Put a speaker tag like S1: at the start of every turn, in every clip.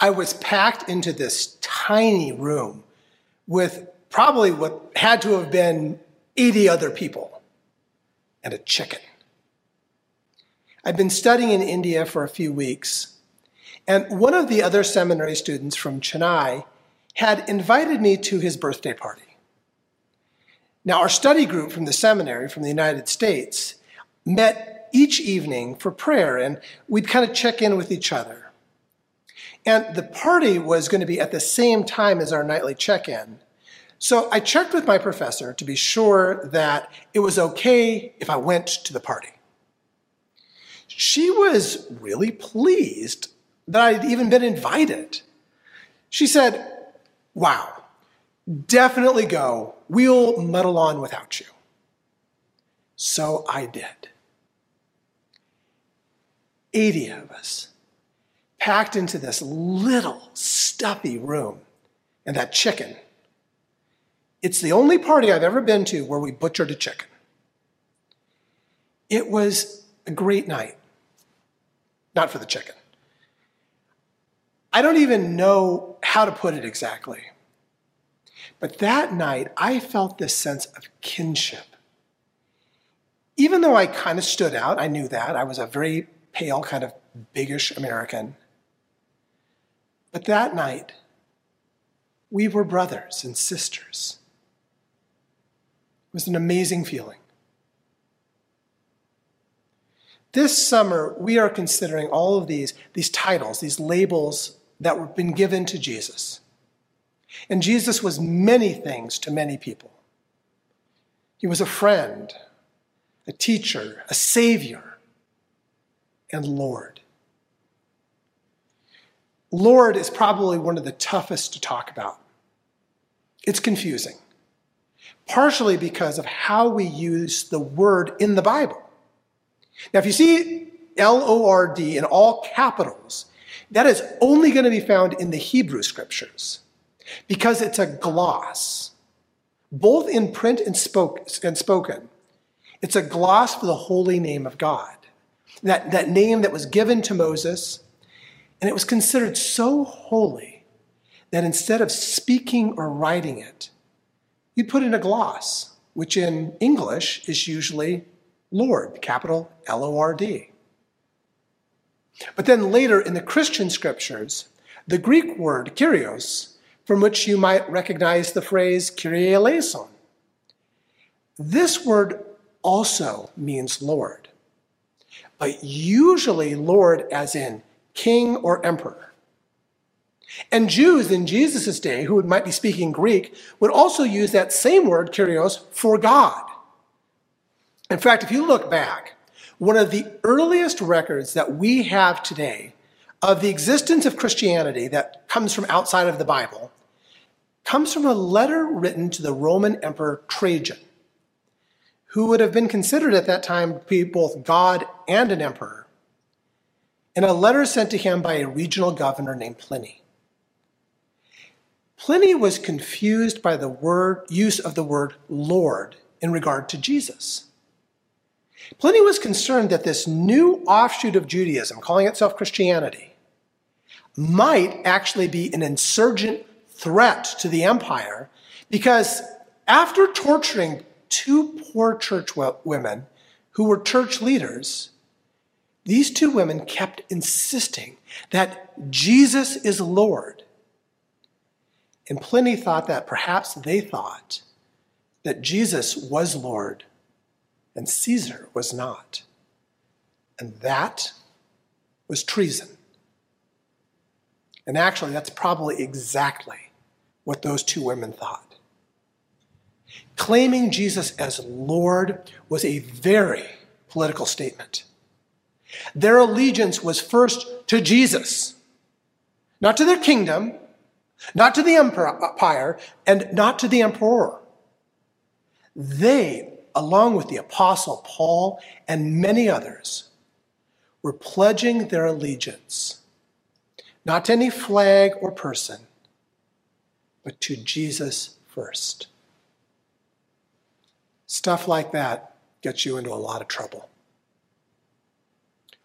S1: I was packed into this tiny room with probably what had to have been 80 other people and a chicken. I'd been studying in India for a few weeks, and one of the other seminary students from Chennai had invited me to his birthday party. Now, our study group from the seminary from the United States met each evening for prayer, and we'd kind of check in with each other. And the party was going to be at the same time as our nightly check in. So I checked with my professor to be sure that it was okay if I went to the party. She was really pleased that I'd even been invited. She said, Wow, definitely go. We'll muddle on without you. So I did. 80 of us packed into this little stuffy room and that chicken. It's the only party I've ever been to where we butchered a chicken. It was a great night. Not for the chicken. I don't even know how to put it exactly. But that night, I felt this sense of kinship. Even though I kind of stood out, I knew that. I was a very pale, kind of biggish American. But that night, we were brothers and sisters. It was an amazing feeling. This summer, we are considering all of these, these titles, these labels that were been given to Jesus. And Jesus was many things to many people. He was a friend, a teacher, a savior, and Lord. Lord is probably one of the toughest to talk about. It's confusing, partially because of how we use the word in the Bible. Now, if you see L O R D in all capitals, that is only going to be found in the Hebrew scriptures because it's a gloss, both in print and, spoke, and spoken. It's a gloss for the holy name of God, that, that name that was given to Moses, and it was considered so holy that instead of speaking or writing it, you put in a gloss, which in English is usually Lord, capital L O R D. But then later in the Christian scriptures, the Greek word kyrios, from which you might recognize the phrase Kyrie eleison, this word also means Lord, but usually Lord as in king or emperor. And Jews in Jesus' day, who might be speaking Greek, would also use that same word, kyrios, for God. In fact, if you look back, one of the earliest records that we have today of the existence of Christianity that comes from outside of the Bible comes from a letter written to the Roman Emperor Trajan, who would have been considered at that time to be both God and an emperor, and a letter sent to him by a regional governor named Pliny. Pliny was confused by the word use of the word Lord in regard to Jesus. Pliny was concerned that this new offshoot of Judaism, calling itself Christianity, might actually be an insurgent threat to the empire because after torturing two poor church women who were church leaders, these two women kept insisting that Jesus is Lord. And Pliny thought that perhaps they thought that Jesus was Lord and Caesar was not. And that was treason. And actually, that's probably exactly what those two women thought. Claiming Jesus as Lord was a very political statement. Their allegiance was first to Jesus, not to their kingdom, not to the empire, and not to the emperor. They along with the Apostle Paul and many others, were pledging their allegiance not to any flag or person, but to Jesus first. Stuff like that gets you into a lot of trouble.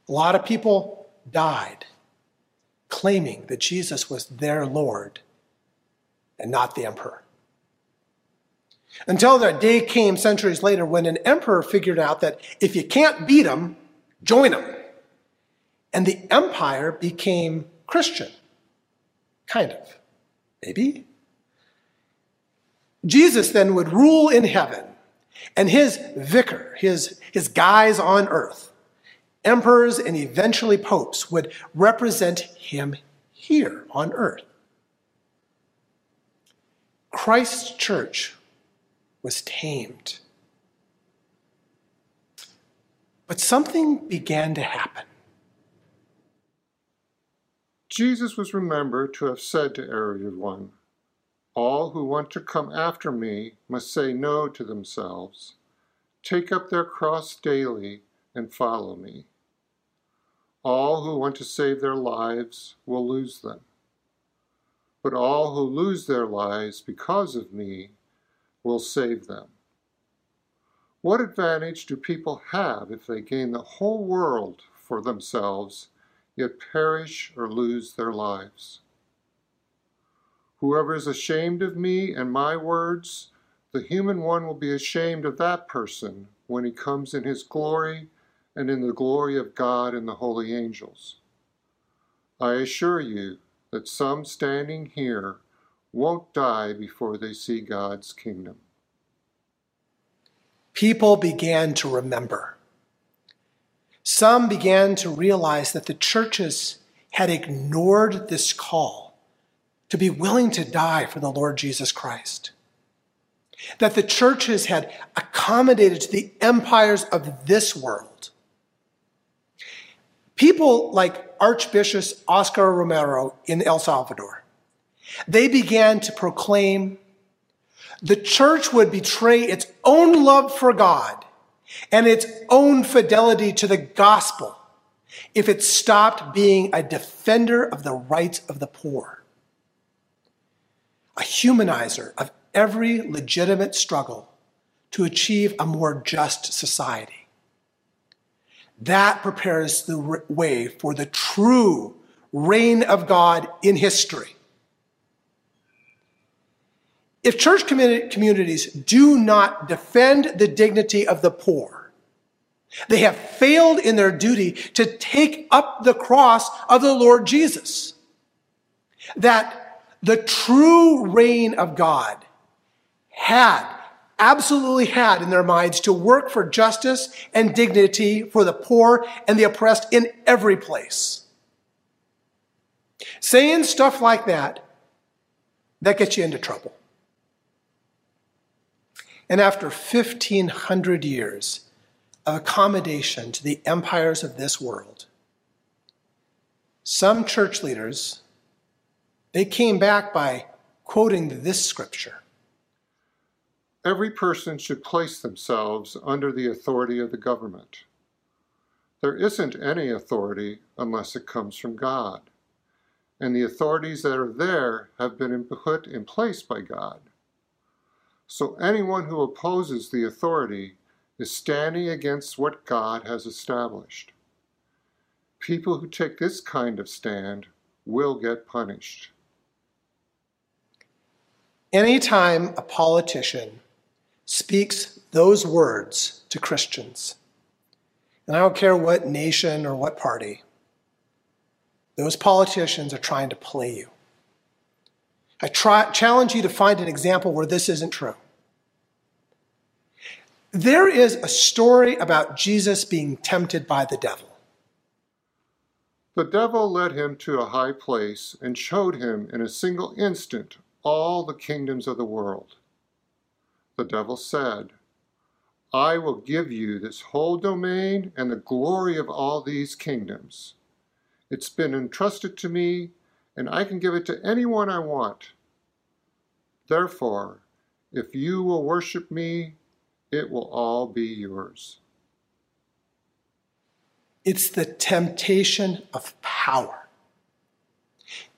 S1: A lot of people died claiming that Jesus was their Lord and not the emperor. Until that day came centuries later when an emperor figured out that if you can't beat him, join him. And the empire became Christian. Kind of. Maybe. Jesus then would rule in heaven, and his vicar, his, his guys on earth, emperors and eventually popes, would represent him here on earth. Christ's church was tamed. But something began to happen.
S2: Jesus was remembered to have said to everyone, All who want to come after me must say no to themselves, take up their cross daily, and follow me. All who want to save their lives will lose them. But all who lose their lives because of me will save them. What advantage do people have if they gain the whole world for themselves, yet perish or lose their lives? Whoever is ashamed of me and my words, the human one will be ashamed of that person when he comes in his glory and in the glory of God and the holy angels. I assure you that some standing here won't die before they see God's kingdom.
S1: People began to remember. Some began to realize that the churches had ignored this call to be willing to die for the Lord Jesus Christ. That the churches had accommodated to the empires of this world. People like Archbishop Oscar Romero in El Salvador they began to proclaim the church would betray its own love for God and its own fidelity to the gospel if it stopped being a defender of the rights of the poor, a humanizer of every legitimate struggle to achieve a more just society. That prepares the way for the true reign of God in history if church communities do not defend the dignity of the poor, they have failed in their duty to take up the cross of the Lord Jesus. That the true reign of God had, absolutely had in their minds to work for justice and dignity for the poor and the oppressed in every place. Saying stuff like that, that gets you into trouble. And after 1,500 years of accommodation to the empires of this world, some church leaders, they came back by quoting this scripture.
S2: Every person should place themselves under the authority of the government. There isn't any authority unless it comes from God. And the authorities that are there have been put in place by God. So anyone who opposes the authority is standing against what God has established. People who take this kind of stand will get punished.
S1: Anytime a politician speaks those words to Christians, and I don't care what nation or what party, those politicians are trying to play you. I try, challenge you to find an example where this isn't true. There is a story about Jesus being tempted by the devil.
S2: The devil led him to a high place and showed him in a single instant all the kingdoms of the world. The devil said, I will give you this whole domain and the glory of all these kingdoms. It's been entrusted to me, and I can give it to anyone I want. Therefore, if you will worship me, it will all be yours.
S1: It's the temptation of power.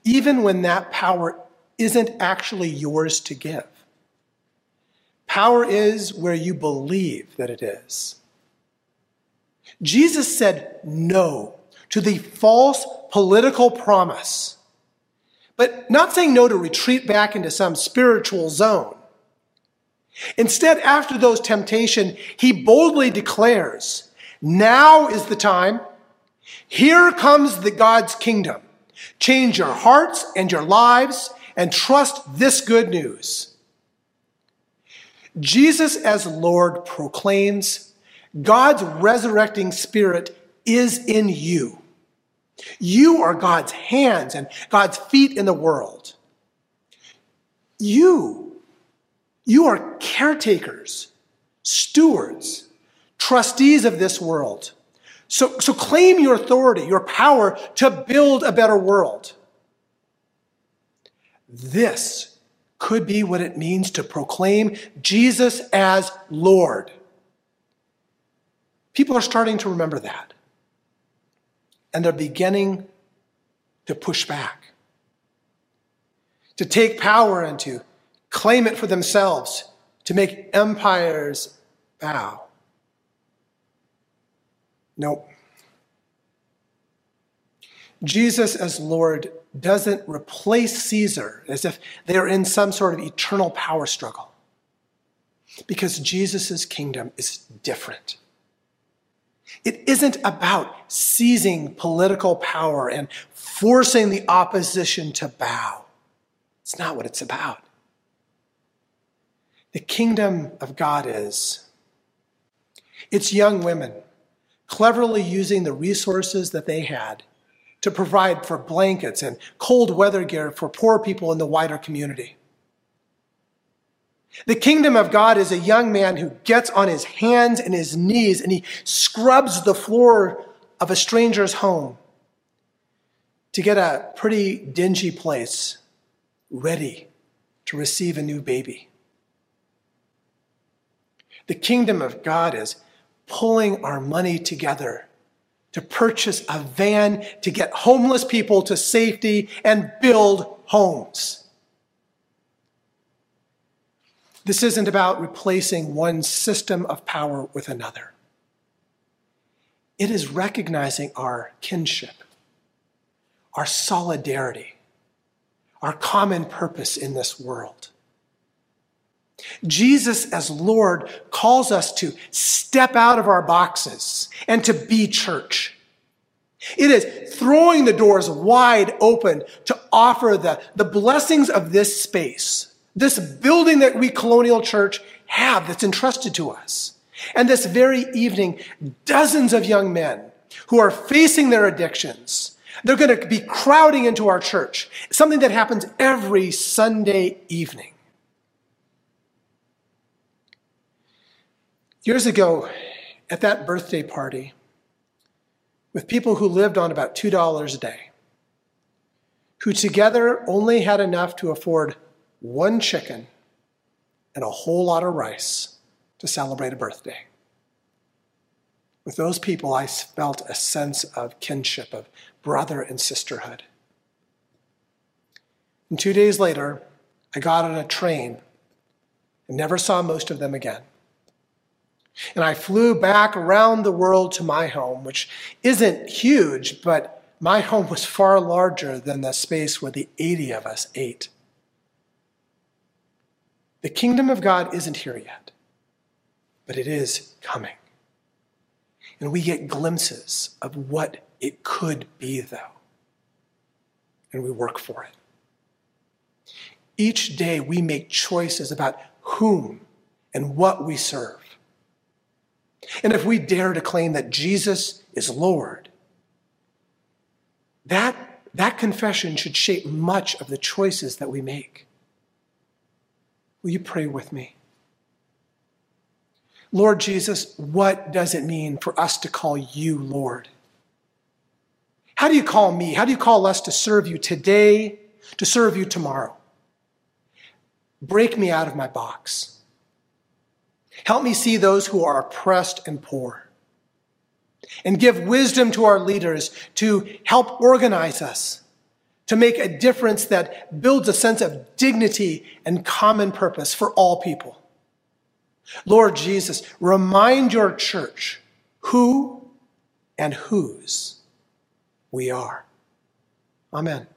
S1: Even when that power isn't actually yours to give. Power is where you believe that it is. Jesus said no to the false political promise, but not saying no to retreat back into some spiritual zone. Instead, after those temptations, he boldly declares, now is the time. Here comes the God's kingdom. Change your hearts and your lives and trust this good news. Jesus as Lord proclaims God's resurrecting spirit is in you. You are God's hands and God's feet in the world. You, you are caretakers, stewards, trustees of this world. So, so claim your authority, your power to build a better world. This could be what it means to proclaim Jesus as Lord. People are starting to remember that. And they're beginning to push back, to take power and to claim it for themselves, to make empires bow. Nope. Jesus as Lord doesn't replace Caesar as if they're in some sort of eternal power struggle. Because Jesus' kingdom is different. It isn't about seizing political power and forcing the opposition to bow. It's not what it's about. The kingdom of God is it's young women cleverly using the resources that they had to provide for blankets and cold weather gear for poor people in the wider community. The kingdom of God is a young man who gets on his hands and his knees and he scrubs the floor of a stranger's home to get a pretty dingy place ready to receive a new baby. The kingdom of God is pulling our money together to purchase a van to get homeless people to safety and build homes. This isn't about replacing one system of power with another. It is recognizing our kinship, our solidarity, our common purpose in this world. Jesus, as Lord, calls us to step out of our boxes and to be church. It is throwing the doors wide open to offer the, the blessings of this space, this building that we, Colonial Church, have that's entrusted to us. And this very evening, dozens of young men who are facing their addictions, they're going to be crowding into our church, something that happens every Sunday evening. Years ago, at that birthday party, with people who lived on about $2 a day, who together only had enough to afford one chicken and a whole lot of rice to celebrate a birthday. With those people, I felt a sense of kinship, of brother and sisterhood. And two days later, I got on a train and never saw most of them again. And I flew back around the world to my home, which isn't huge, but my home was far larger than the space where the 80 of us ate. The kingdom of God isn't here yet, but it is coming. And we get glimpses of what it could be, though. And we work for it. Each day we make choices about whom and what we serve. And if we dare to claim that Jesus is Lord, that, that confession should shape much of the choices that we make. Will you pray with me? Lord Jesus, what does it mean for us to call you Lord? How do you call me? How do you call us to serve you today, to serve you tomorrow? Break me out of my box. Help me see those who are oppressed and poor. And give wisdom to our leaders to help organize us, to make a difference that builds a sense of dignity and common purpose for all people. Lord Jesus, remind your church who and whose we are. Amen.